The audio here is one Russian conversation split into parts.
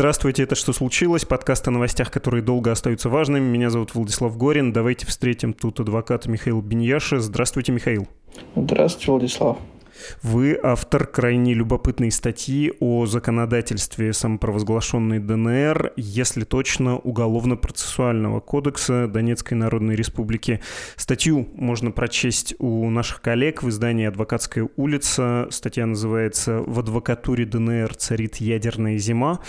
Здравствуйте, это «Что случилось?» Подкаст о новостях, которые долго остаются важными. Меня зовут Владислав Горин. Давайте встретим тут адвоката Михаил Беньяши. Здравствуйте, Михаил. Здравствуйте, Владислав. Вы автор крайне любопытной статьи о законодательстве самопровозглашенной ДНР, если точно, Уголовно-процессуального кодекса Донецкой Народной Республики. Статью можно прочесть у наших коллег в издании «Адвокатская улица». Статья называется «В адвокатуре ДНР царит ядерная зима».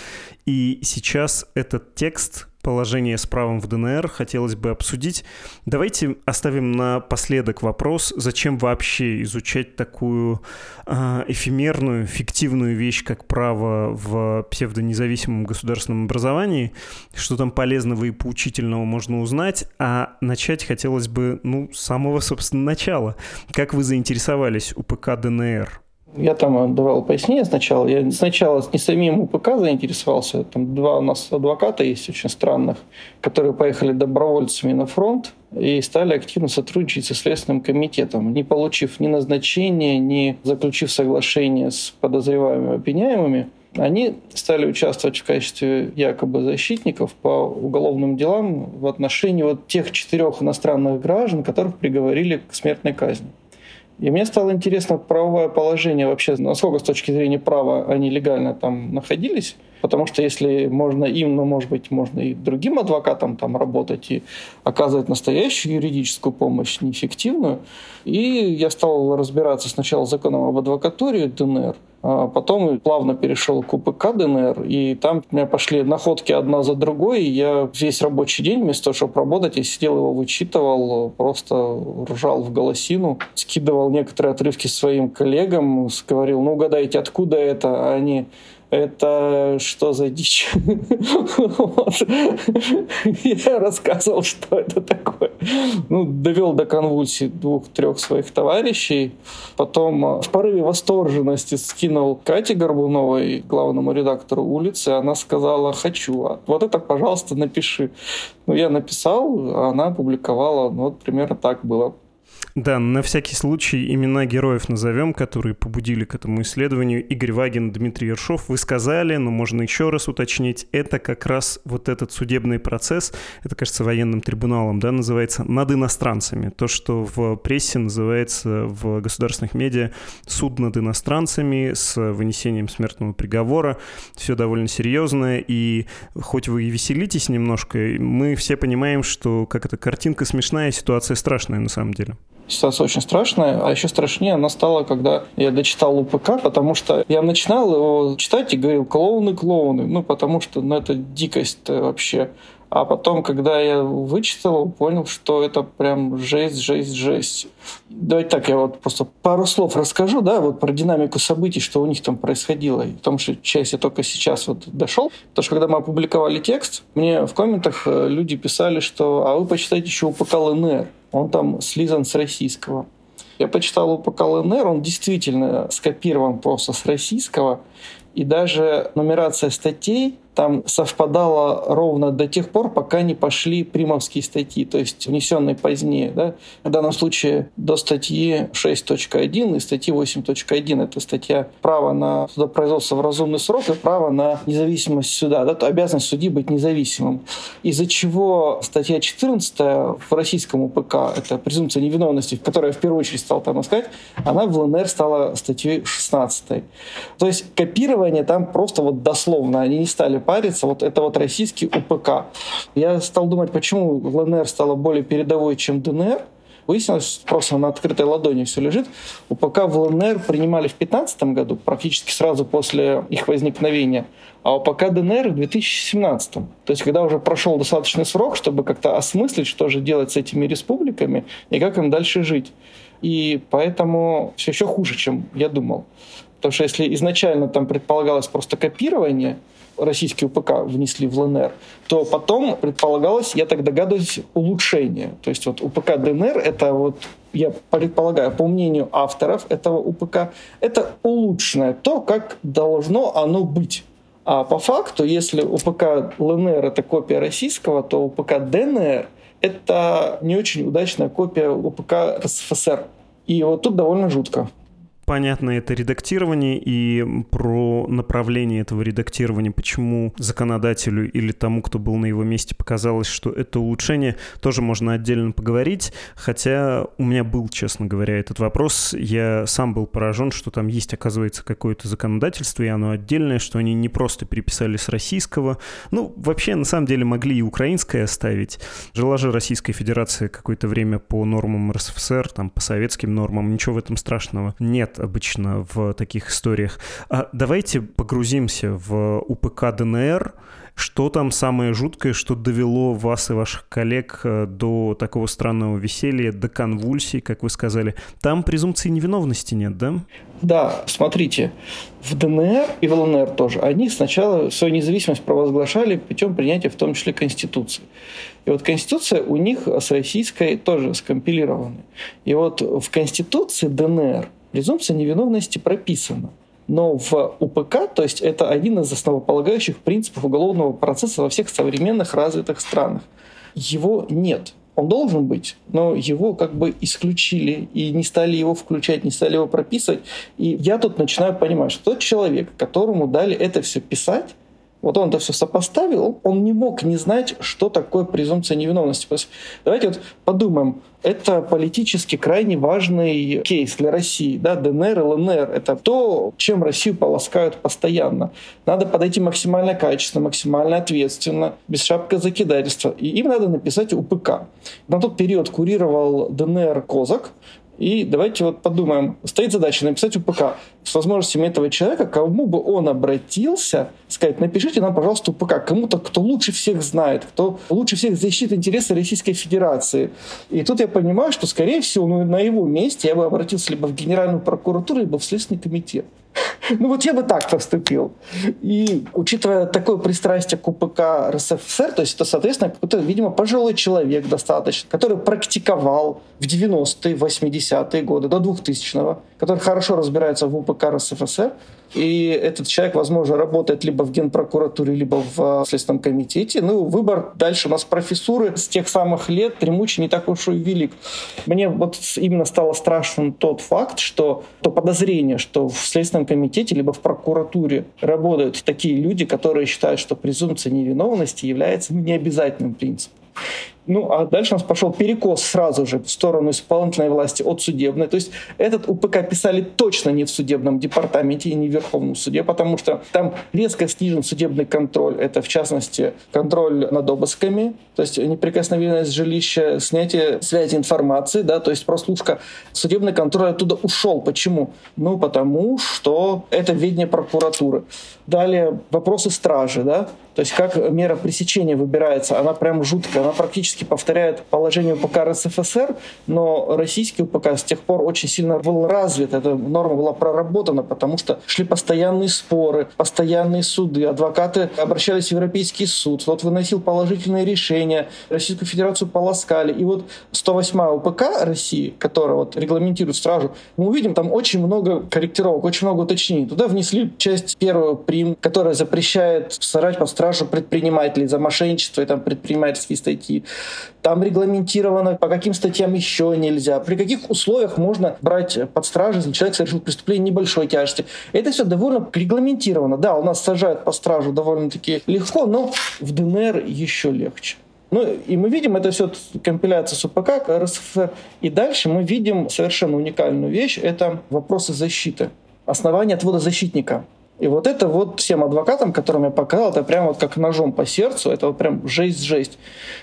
И сейчас этот текст положение с правом в ДНР хотелось бы обсудить. Давайте оставим напоследок вопрос, зачем вообще изучать такую э, эфемерную, фиктивную вещь, как право в псевдонезависимом государственном образовании, что там полезного и поучительного можно узнать, а начать хотелось бы, ну, с самого, собственно, начала. Как вы заинтересовались УПК ДНР? Я там давал пояснение сначала. Я сначала не самим УПК заинтересовался. Там два у нас адвоката есть очень странных, которые поехали добровольцами на фронт и стали активно сотрудничать со Следственным комитетом, не получив ни назначения, ни заключив соглашение с подозреваемыми обвиняемыми. Они стали участвовать в качестве якобы защитников по уголовным делам в отношении вот тех четырех иностранных граждан, которых приговорили к смертной казни. И мне стало интересно правовое положение вообще, насколько с точки зрения права они легально там находились. Потому что если можно им, но, может быть, можно и другим адвокатам там работать и оказывать настоящую юридическую помощь, неэффективную. И я стал разбираться сначала с законом об адвокатуре ДНР, а потом плавно перешел к УПК ДНР, и там у меня пошли находки одна за другой, и я весь рабочий день вместо того, чтобы работать, я сидел его вычитывал, просто ржал в голосину, скидывал некоторые отрывки своим коллегам, говорил, ну угадайте, откуда это, а они это что за дичь? Я рассказывал, что это такое. Ну, довел до конвульсий двух-трех своих товарищей. Потом в порыве восторженности скинул Кате Горбуновой, главному редактору улицы. Она сказала, хочу. А вот это, пожалуйста, напиши. Ну, я написал, а она опубликовала. Ну, вот примерно так было. Да, на всякий случай имена героев назовем, которые побудили к этому исследованию. Игорь Вагин, Дмитрий Ершов. Вы сказали, но можно еще раз уточнить, это как раз вот этот судебный процесс, это, кажется, военным трибуналом, да, называется «над иностранцами». То, что в прессе называется в государственных медиа «суд над иностранцами» с вынесением смертного приговора. Все довольно серьезно, и хоть вы и веселитесь немножко, мы все понимаем, что как эта картинка смешная, ситуация страшная на самом деле ситуация очень страшная, а еще страшнее она стала, когда я дочитал УПК, потому что я начинал его читать и говорил «клоуны, клоуны», ну, потому что ну, это дикость вообще. А потом, когда я вычитал, понял, что это прям жесть, жесть, жесть. Давайте так, я вот просто пару слов расскажу, да, вот про динамику событий, что у них там происходило. Потому что часть я только сейчас вот дошел. Потому что когда мы опубликовали текст, мне в комментах э, люди писали, что «а вы почитайте еще УПК ЛНР». Он там слизан с российского. Я почитал УПК ЛНР, он действительно скопирован просто с российского. И даже нумерация статей там совпадало ровно до тех пор, пока не пошли примовские статьи, то есть внесенные позднее. Да? В данном случае до статьи 6.1 и статьи 8.1 это статья право на судопроизводство в разумный срок и право на независимость суда, да? то обязанность судьи быть независимым. Из-за чего статья 14 в российском УПК, это презумпция невиновности, которую я в первую очередь стал там искать, она в ЛНР стала статьей 16. То есть копирование там просто вот дословно, они не стали париться. Вот это вот российский УПК. Я стал думать, почему ЛНР стала более передовой, чем ДНР. Выяснилось, просто на открытой ладони все лежит. УПК в ЛНР принимали в 2015 году, практически сразу после их возникновения, а УПК ДНР в 2017. То есть, когда уже прошел достаточный срок, чтобы как-то осмыслить, что же делать с этими республиками и как им дальше жить. И поэтому все еще хуже, чем я думал. Потому что если изначально там предполагалось просто копирование, российский УПК внесли в ЛНР, то потом предполагалось, я так догадываюсь, улучшение. То есть вот УПК ДНР — это вот я предполагаю, по мнению авторов этого УПК, это улучшенное то, как должно оно быть. А по факту, если УПК ЛНР это копия российского, то УПК ДНР это не очень удачная копия УПК РСФСР. И вот тут довольно жутко понятно это редактирование и про направление этого редактирования, почему законодателю или тому, кто был на его месте, показалось, что это улучшение, тоже можно отдельно поговорить, хотя у меня был, честно говоря, этот вопрос. Я сам был поражен, что там есть, оказывается, какое-то законодательство, и оно отдельное, что они не просто переписали с российского. Ну, вообще, на самом деле, могли и украинское оставить. Жила же Российская Федерация какое-то время по нормам РСФСР, там, по советским нормам, ничего в этом страшного нет обычно в таких историях. А давайте погрузимся в УПК ДНР. Что там самое жуткое, что довело вас и ваших коллег э, до такого странного веселья, до конвульсий, как вы сказали? Там презумпции невиновности нет, да? Да, смотрите, в ДНР и в ЛНР тоже, они сначала свою независимость провозглашали путем принятия в том числе Конституции. И вот Конституция у них с российской тоже скомпилирована. И вот в Конституции ДНР презумпция невиновности прописана. Но в УПК, то есть это один из основополагающих принципов уголовного процесса во всех современных развитых странах, его нет. Он должен быть, но его как бы исключили и не стали его включать, не стали его прописывать. И я тут начинаю понимать, что тот человек, которому дали это все писать, вот он это все сопоставил, он не мог не знать, что такое презумпция невиновности. Давайте вот подумаем, это политически крайне важный кейс для России. Да? ДНР ЛНР — это то, чем Россию полоскают постоянно. Надо подойти максимально качественно, максимально ответственно, без шапка закидательства. И им надо написать УПК. На тот период курировал ДНР Козак, и давайте вот подумаем, стоит задача написать УПК с возможностями этого человека, кому бы он обратился, сказать, напишите нам, пожалуйста, УПК, кому-то, кто лучше всех знает, кто лучше всех защитит интересы Российской Федерации. И тут я понимаю, что, скорее всего, ну, на его месте я бы обратился либо в Генеральную прокуратуру, либо в Следственный комитет. Ну вот я бы так поступил. И учитывая такое пристрастие к УПК РСФСР, то есть это, соответственно, какой-то, видимо, пожилой человек достаточно, который практиковал в 90-е, 80-е годы, до 2000-го, который хорошо разбирается в УПК РСФСР, и этот человек, возможно, работает либо в Генпрокуратуре, либо в Следственном комитете. Ну, выбор дальше у нас профессуры с тех самых лет Тремучи не так уж и велик. Мне вот именно стало страшным тот факт, что то подозрение, что в Следственном комитете либо в прокуратуре работают такие люди, которые считают, что презумпция невиновности является необязательным принципом. Ну, а дальше у нас пошел перекос сразу же в сторону исполнительной власти от судебной. То есть этот УПК писали точно не в судебном департаменте и не в Верховном суде, потому что там резко снижен судебный контроль. Это, в частности, контроль над обысками, то есть неприкосновенность жилища, снятие связи информации, да, то есть прослушка. Судебный контроль оттуда ушел. Почему? Ну, потому что это ведение прокуратуры. Далее вопросы стражи, да, то есть как мера пресечения выбирается, она прям жуткая, она практически повторяет положение УПК РСФСР, но российский УПК с тех пор очень сильно был развит, эта норма была проработана, потому что шли постоянные споры, постоянные суды, адвокаты обращались в Европейский суд, вот выносил положительные решения, Российскую Федерацию полоскали, и вот 108 УПК России, которая вот регламентирует стражу, мы увидим там очень много корректировок, очень много уточнений. Туда внесли часть первую прим, которая запрещает сажать под стражу предпринимателей за мошенничество и там предпринимательские статьи. Там регламентировано, по каким статьям еще нельзя, при каких условиях можно брать под стражу, если человек совершил преступление небольшой тяжести. Это все довольно регламентировано. Да, у нас сажают по стражу довольно-таки легко, но в ДНР еще легче. Ну, и мы видим, это все компиляция с УПК, РСФСР. И дальше мы видим совершенно уникальную вещь. Это вопросы защиты. Основание отвода защитника. И вот это вот всем адвокатам, которым я показал, это прям вот как ножом по сердцу, это вот прям жесть-жесть.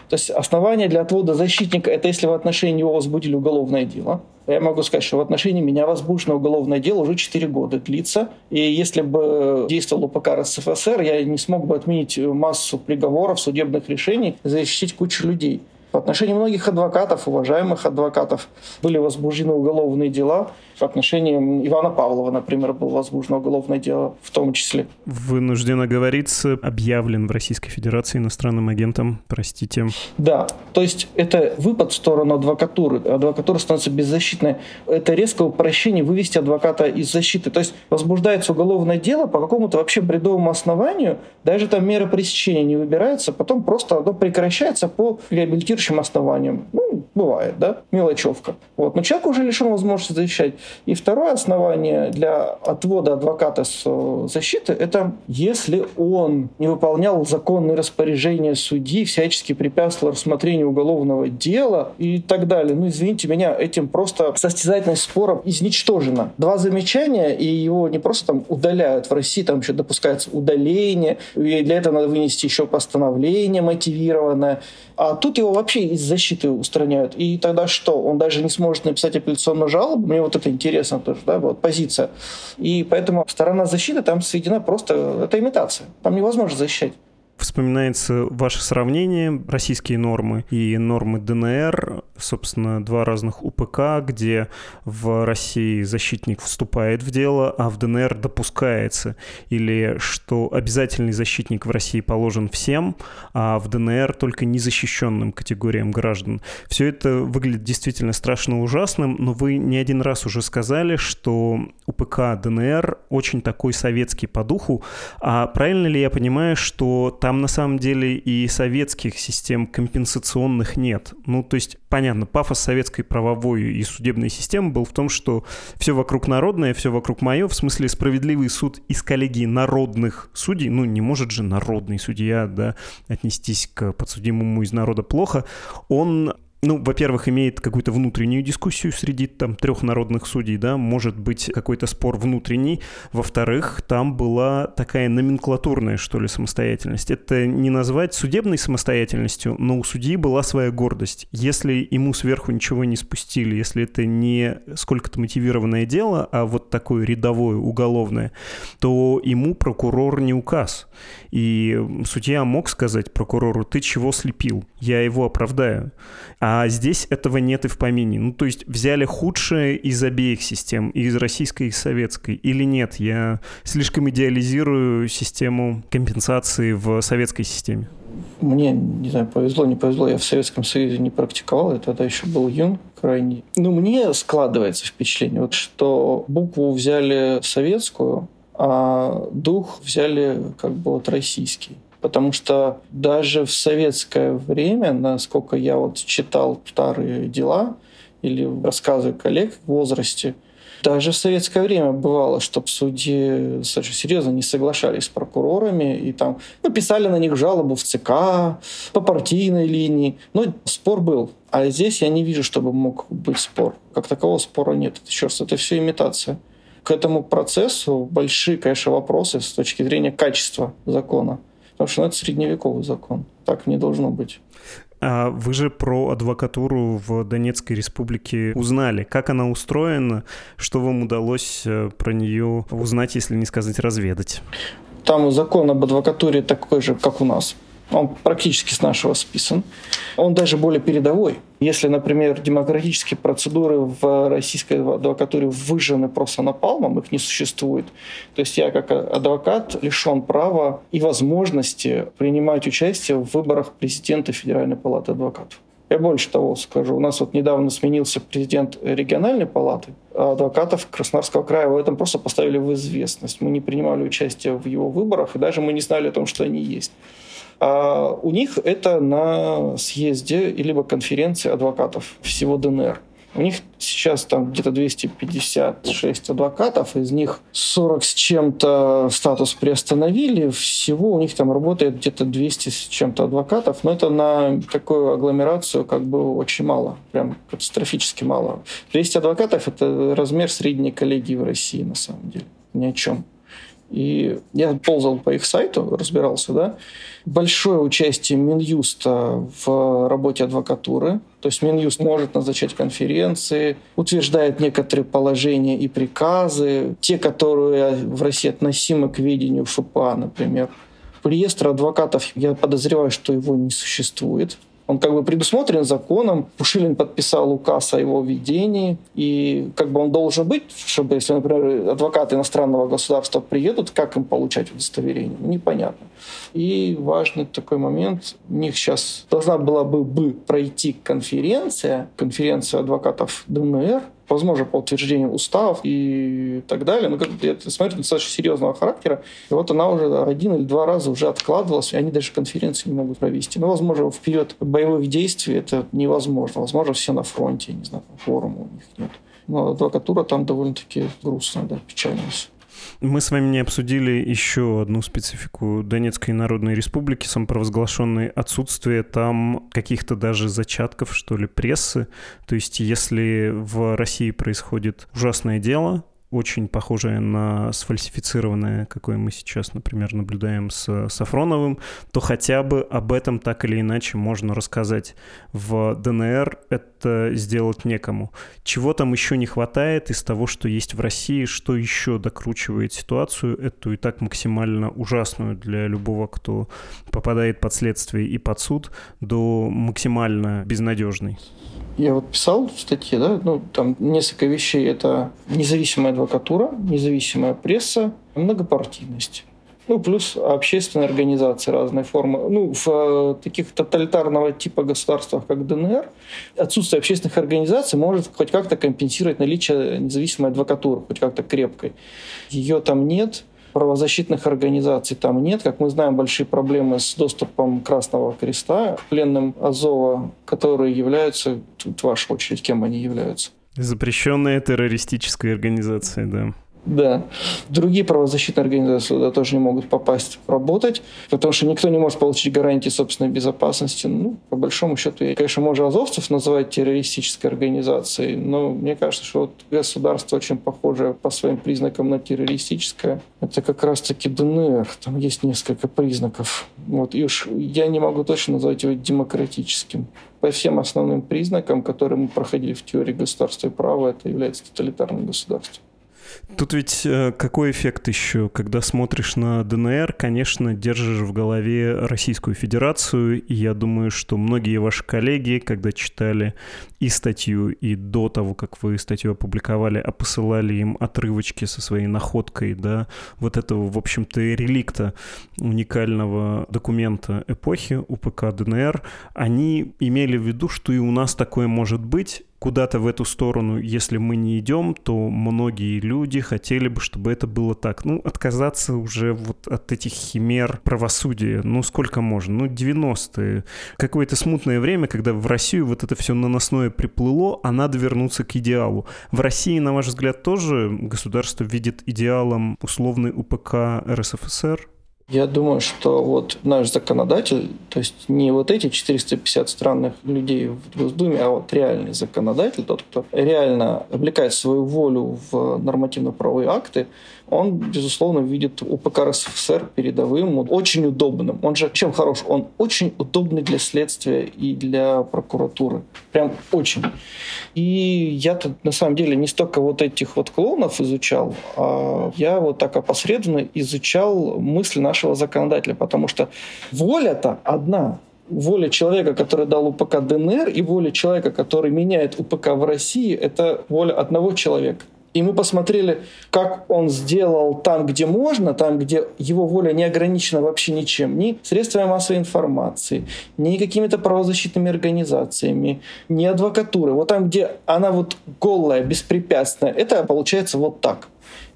То есть основание для отвода защитника – это если в отношении него возбудили уголовное дело. Я могу сказать, что в отношении меня возбуждено уголовное дело уже 4 года длится. И если бы действовал УПК РСФСР, я не смог бы отменить массу приговоров, судебных решений, защитить кучу людей. В отношении многих адвокатов, уважаемых адвокатов, были возбуждены уголовные дела. В отношении Ивана Павлова, например, было возбуждено уголовное дело в том числе. Вынужден оговориться, объявлен в Российской Федерации иностранным агентом, простите. Да, то есть это выпад в сторону адвокатуры. Адвокатура становится беззащитной. Это резкое упрощение вывести адвоката из защиты. То есть возбуждается уголовное дело по какому-то вообще бредовому основанию, даже там мера пресечения не выбирается, потом просто оно прекращается по реабилитирующим основаниям. Ну, бывает, да, мелочевка. Вот. Но человек уже лишен возможности защищать. И второе основание для отвода адвоката с э, защиты – это если он не выполнял законные распоряжения судьи, всячески препятствовал рассмотрению уголовного дела и так далее. Ну, извините меня, этим просто состязательность спора изничтожена. Два замечания, и его не просто там удаляют. В России там еще допускается удаление, и для этого надо вынести еще постановление мотивированное. А тут его вообще из защиты устраняют. И тогда что? Он даже не сможет написать апелляционную жалобу? Мне вот это интересно тоже, да, вот позиция. И поэтому сторона защиты там сведена просто... Это имитация. Там невозможно защищать вспоминается ваше сравнение, российские нормы и нормы ДНР, собственно, два разных УПК, где в России защитник вступает в дело, а в ДНР допускается, или что обязательный защитник в России положен всем, а в ДНР только незащищенным категориям граждан. Все это выглядит действительно страшно ужасным, но вы не один раз уже сказали, что УПК ДНР очень такой советский по духу, а правильно ли я понимаю, что там на самом деле и советских систем компенсационных нет. Ну, то есть, понятно, пафос советской правовой и судебной системы был в том, что все вокруг народное, все вокруг мое, в смысле справедливый суд из коллегии народных судей, ну, не может же народный судья, да, отнестись к подсудимому из народа плохо, он ну, во-первых, имеет какую-то внутреннюю дискуссию среди там трех народных судей, да, может быть какой-то спор внутренний. Во-вторых, там была такая номенклатурная, что ли, самостоятельность. Это не назвать судебной самостоятельностью, но у судьи была своя гордость. Если ему сверху ничего не спустили, если это не сколько-то мотивированное дело, а вот такое рядовое, уголовное, то ему прокурор не указ. И судья мог сказать прокурору, ты чего слепил? Я его оправдаю. А здесь этого нет и в помине. Ну, то есть взяли худшее из обеих систем, из российской, и из советской. Или нет? Я слишком идеализирую систему компенсации в советской системе. Мне, не знаю, повезло, не повезло, я в Советском Союзе не практиковал, я тогда еще был юн крайне. Ну, мне складывается впечатление, вот, что букву взяли советскую, а дух взяли как бы вот российский. Потому что даже в советское время, насколько я вот читал старые дела или рассказы коллег в возрасте, даже в советское время бывало, чтобы судьи достаточно серьезно не соглашались с прокурорами и там ну, писали на них жалобу в ЦК по партийной линии. Но спор был. А здесь я не вижу, чтобы мог быть спор. Как такового спора нет. Еще раз, это все имитация к этому процессу большие, конечно, вопросы с точки зрения качества закона. Потому что ну, это средневековый закон. Так не должно быть. А вы же про адвокатуру в Донецкой республике узнали. Как она устроена? Что вам удалось э, про нее узнать, если не сказать разведать? Там закон об адвокатуре такой же, как у нас. Он практически с нашего списан. Он даже более передовой. Если, например, демократические процедуры в российской адвокатуре выжжены просто напалмом, их не существует, то есть я как адвокат лишен права и возможности принимать участие в выборах президента Федеральной палаты адвокатов. Я больше того скажу. У нас вот недавно сменился президент региональной палаты, а адвокатов Краснодарского края в этом просто поставили в известность. Мы не принимали участие в его выборах, и даже мы не знали о том, что они есть. А у них это на съезде либо конференции адвокатов всего ДНР. У них сейчас там где-то 256 адвокатов, из них 40 с чем-то статус приостановили, всего у них там работает где-то 200 с чем-то адвокатов, но это на такую агломерацию как бы очень мало, прям катастрофически мало. 200 адвокатов – это размер средней коллегии в России на самом деле, ни о чем. И я ползал по их сайту, разбирался, да. Большое участие Минюста в работе адвокатуры. То есть Минюст может назначать конференции, утверждает некоторые положения и приказы, те, которые в России относимы к ведению ФПА, например. Реестр адвокатов, я подозреваю, что его не существует Он как бы предусмотрен законом. Пушилин подписал указ о его введении. И как бы он должен быть, чтобы, если, например, адвокаты иностранного государства приедут, как им получать удостоверение? Непонятно. И важный такой момент. У них сейчас должна была бы, бы пройти конференция, конференция адвокатов ДНР, возможно, по утверждению уставов и так далее. Но как это, смотрю, достаточно серьезного характера. И вот она уже один или два раза уже откладывалась, и они даже конференции не могут провести. Но, возможно, вперед боевых действий это невозможно. Возможно, все на фронте, не знаю, форума у них нет. Но адвокатура там довольно-таки грустная, да, печальная. Мы с вами не обсудили еще одну специфику Донецкой Народной Республики, самопровозглашенное отсутствие там каких-то даже зачатков, что ли, прессы. То есть если в России происходит ужасное дело, очень похожее на сфальсифицированное, какое мы сейчас, например, наблюдаем с Сафроновым, то хотя бы об этом так или иначе можно рассказать. В ДНР это сделать некому. Чего там еще не хватает из того, что есть в России, что еще докручивает ситуацию, эту и так максимально ужасную для любого, кто попадает под следствие и под суд, до максимально безнадежной? Я вот писал в статье, да, ну, там несколько вещей. Это независимая адвокатура, независимая пресса, многопартийность. Ну, плюс общественные организации разной формы. Ну, в э, таких тоталитарного типа государствах, как ДНР, отсутствие общественных организаций может хоть как-то компенсировать наличие независимой адвокатуры, хоть как-то крепкой. Ее там нет правозащитных организаций там нет. Как мы знаем, большие проблемы с доступом Красного Креста пленным Азова, которые являются, тут ваша очередь, кем они являются? Запрещенная террористическая организация, да. Да. Другие правозащитные организации туда тоже не могут попасть работать, потому что никто не может получить гарантии собственной безопасности. Ну, по большому счету, я, конечно, можно азовцев называть террористической организацией, но мне кажется, что вот государство очень похоже по своим признакам на террористическое. Это как раз-таки ДНР. Там есть несколько признаков. Вот. И уж я не могу точно назвать его демократическим. По всем основным признакам, которые мы проходили в теории государства и права, это является тоталитарным государством. Тут ведь э, какой эффект еще? Когда смотришь на ДНР, конечно, держишь в голове Российскую Федерацию, и я думаю, что многие ваши коллеги, когда читали и статью, и до того, как вы статью опубликовали, а посылали им отрывочки со своей находкой, да, вот этого, в общем-то, реликта уникального документа эпохи УПК ДНР, они имели в виду, что и у нас такое может быть, куда-то в эту сторону, если мы не идем, то многие люди хотели бы, чтобы это было так. Ну, отказаться уже вот от этих химер правосудия. Ну, сколько можно? Ну, 90-е. Какое-то смутное время, когда в Россию вот это все наносное приплыло, а надо вернуться к идеалу. В России, на ваш взгляд, тоже государство видит идеалом условный УПК РСФСР? Я думаю, что вот наш законодатель, то есть не вот эти 450 странных людей в Госдуме, а вот реальный законодатель, тот, кто реально облекает свою волю в нормативно-правовые акты, он, безусловно, видит УПК РСФСР передовым, очень удобным. Он же чем хорош? Он очень удобный для следствия и для прокуратуры. Прям очень. И я-то на самом деле не столько вот этих вот клоунов изучал, а я вот так опосредованно изучал мысли нашего законодателя, потому что воля-то одна воля человека, который дал УПК ДНР, и воля человека, который меняет УПК в России, это воля одного человека. И мы посмотрели, как он сделал там, где можно, там, где его воля не ограничена вообще ничем, ни средствами массовой информации, ни какими-то правозащитными организациями, ни адвокатурой. Вот там, где она вот голая, беспрепятственная, это получается вот так.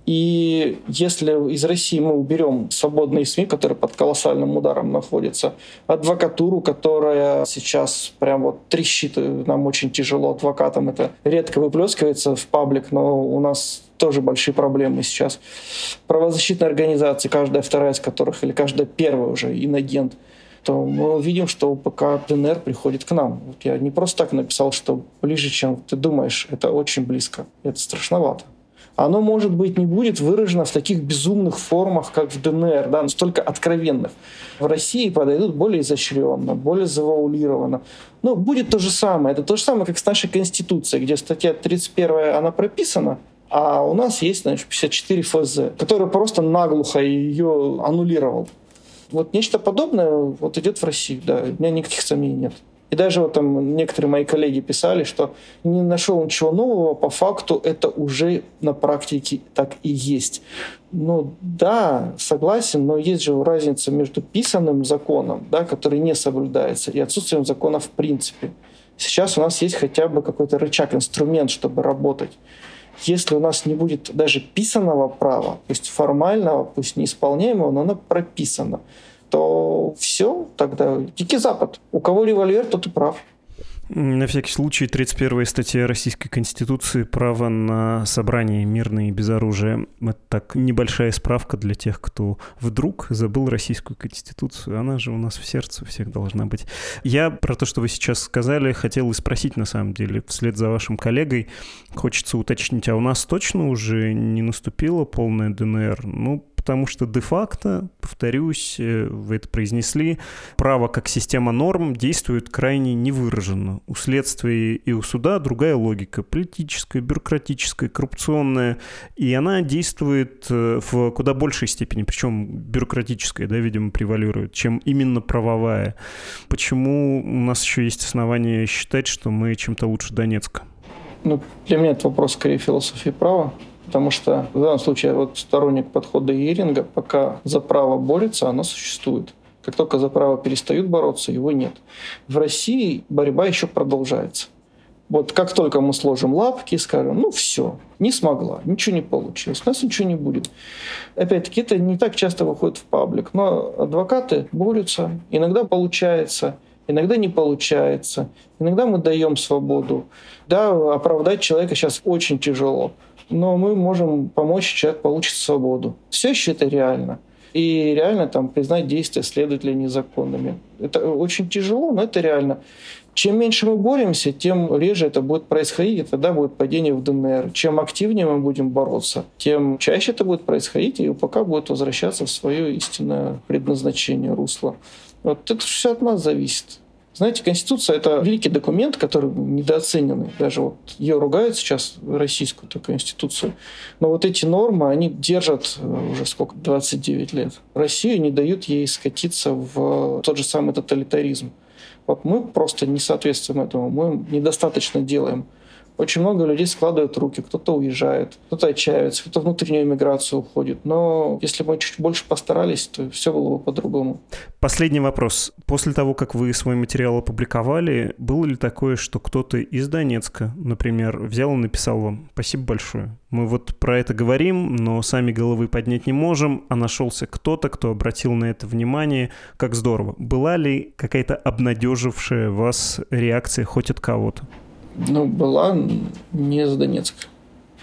И если из России мы уберем свободные СМИ, которые под колоссальным ударом находятся, адвокатуру, которая сейчас прям вот трещит, нам очень тяжело адвокатам, это редко выплескивается в паблик, но у нас тоже большие проблемы сейчас. Правозащитные организации, каждая вторая из которых, или каждая первая уже инагент, то мы увидим, что УПК ДНР приходит к нам. Вот я не просто так написал, что ближе, чем ты думаешь, это очень близко. Это страшновато оно, может быть, не будет выражено в таких безумных формах, как в ДНР, да, настолько откровенных. В России подойдут более изощренно, более завуалированно. Но будет то же самое. Это то же самое, как с нашей Конституцией, где статья 31, она прописана, а у нас есть, значит, 54 ФЗ, который просто наглухо ее аннулировал. Вот нечто подобное вот идет в Россию, да, у меня никаких сомнений нет. И даже вот там некоторые мои коллеги писали, что не нашел ничего нового, по факту это уже на практике так и есть. Ну да, согласен, но есть же разница между писанным законом, да, который не соблюдается, и отсутствием закона в принципе. Сейчас у нас есть хотя бы какой-то рычаг, инструмент, чтобы работать. Если у нас не будет даже писанного права, пусть формального, пусть неисполняемого, но оно прописано, то все, тогда Дикий Запад. У кого револьвер, тот и прав. На всякий случай, 31 статья Российской Конституции «Право на собрание мирное и без оружия». Это так небольшая справка для тех, кто вдруг забыл Российскую Конституцию. Она же у нас в сердце всех должна быть. Я про то, что вы сейчас сказали, хотел и спросить на самом деле. Вслед за вашим коллегой хочется уточнить, а у нас точно уже не наступила полная ДНР? Ну, потому что де-факто, повторюсь, э, вы это произнесли, право как система норм действует крайне невыраженно. У следствия и у суда другая логика, политическая, бюрократическая, коррупционная, и она действует э, в куда большей степени, причем бюрократическая, да, видимо, превалирует, чем именно правовая. Почему у нас еще есть основания считать, что мы чем-то лучше Донецка? Ну, для меня это вопрос скорее философии права. Потому что в данном случае вот сторонник подхода Иринга, пока за право борется, оно существует. Как только за право перестают бороться, его нет. В России борьба еще продолжается. Вот как только мы сложим лапки и скажем, ну все, не смогла, ничего не получилось, у нас ничего не будет. Опять-таки, это не так часто выходит в паблик, но адвокаты борются, иногда получается, иногда не получается, иногда мы даем свободу. Да, оправдать человека сейчас очень тяжело но мы можем помочь, человек получит свободу. Все еще это реально. И реально там признать действия следователя незаконными. Это очень тяжело, но это реально. Чем меньше мы боремся, тем реже это будет происходить, и тогда будет падение в ДНР. Чем активнее мы будем бороться, тем чаще это будет происходить, и УПК будет возвращаться в свое истинное предназначение, русло. Вот это все от нас зависит. Знаете, Конституция — это великий документ, который недооцененный. Даже вот ее ругают сейчас, российскую эту Конституцию. Но вот эти нормы, они держат э, уже сколько, 29 лет. Россию не дают ей скатиться в тот же самый тоталитаризм. Вот мы просто не соответствуем этому, мы недостаточно делаем. Очень много людей складывают руки, кто-то уезжает, кто-то отчаивается, кто-то внутреннюю миграцию уходит. Но если бы мы чуть больше постарались, то все было бы по-другому. Последний вопрос. После того, как вы свой материал опубликовали, было ли такое, что кто-то из Донецка, например, взял и написал вам «Спасибо большое, мы вот про это говорим, но сами головы поднять не можем, а нашелся кто-то, кто обратил на это внимание. Как здорово. Была ли какая-то обнадежившая вас реакция хоть от кого-то? Ну, была не из Донецка.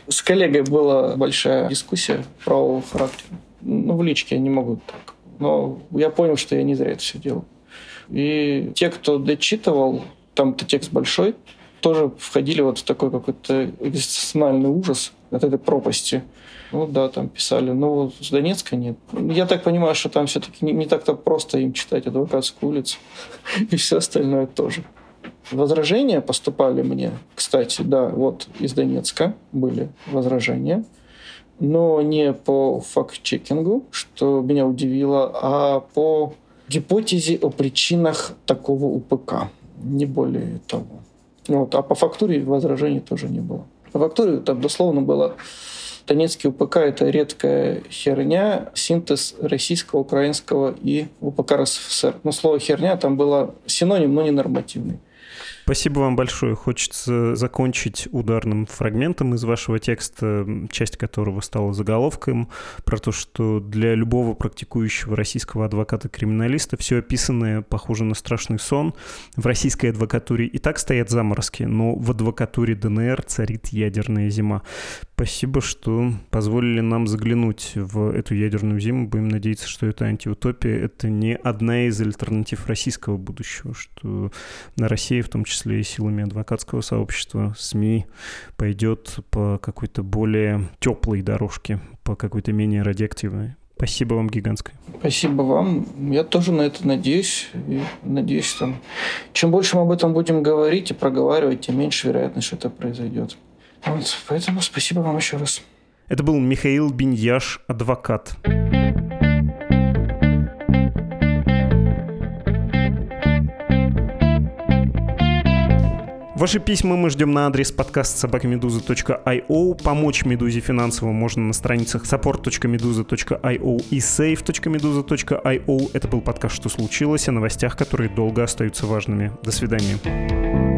С коллегой была большая дискуссия про характер. Ну, в личке я не могу так. Но я понял, что я не зря это все делал. И те, кто дочитывал, там-то текст большой, тоже входили вот в такой какой-то экзистенциальный ужас от этой пропасти. Ну да, там писали, но вот с Донецка нет. Я так понимаю, что там все-таки не, не так-то просто им читать адвокатскую улицу и все остальное тоже. Возражения поступали мне, кстати, да, вот из Донецка были возражения, но не по факт-чекингу, что меня удивило, а по гипотезе о причинах такого УПК, не более того. Вот, а по фактуре возражений тоже не было. По фактуре там дословно было Донецкий УПК – это редкая херня, синтез российского, украинского и УПК РСФСР. Но слово «херня» там было синоним, но не нормативный. Спасибо вам большое. Хочется закончить ударным фрагментом из вашего текста, часть которого стала заголовком, про то, что для любого практикующего российского адвоката-криминалиста все описанное похоже на страшный сон. В российской адвокатуре и так стоят заморозки, но в адвокатуре ДНР царит ядерная зима. Спасибо, что позволили нам заглянуть в эту ядерную зиму. Будем надеяться, что это антиутопия. Это не одна из альтернатив российского будущего, что на России, в том числе и силами адвокатского сообщества, СМИ, пойдет по какой-то более теплой дорожке, по какой-то менее радиоактивной. Спасибо вам гигантское. Спасибо вам. Я тоже на это надеюсь. И надеюсь, там, чем больше мы об этом будем говорить и проговаривать, тем меньше вероятность, что это произойдет. Вот, поэтому спасибо вам еще раз. Это был Михаил Биньяш, адвокат. Ваши письма мы ждем на адрес подкаст собакамедуза.io. Помочь Медузе финансово можно на страницах support.meduza.io и save.meduza.io. Это был подкаст «Что случилось?» о новостях, которые долго остаются важными. До свидания.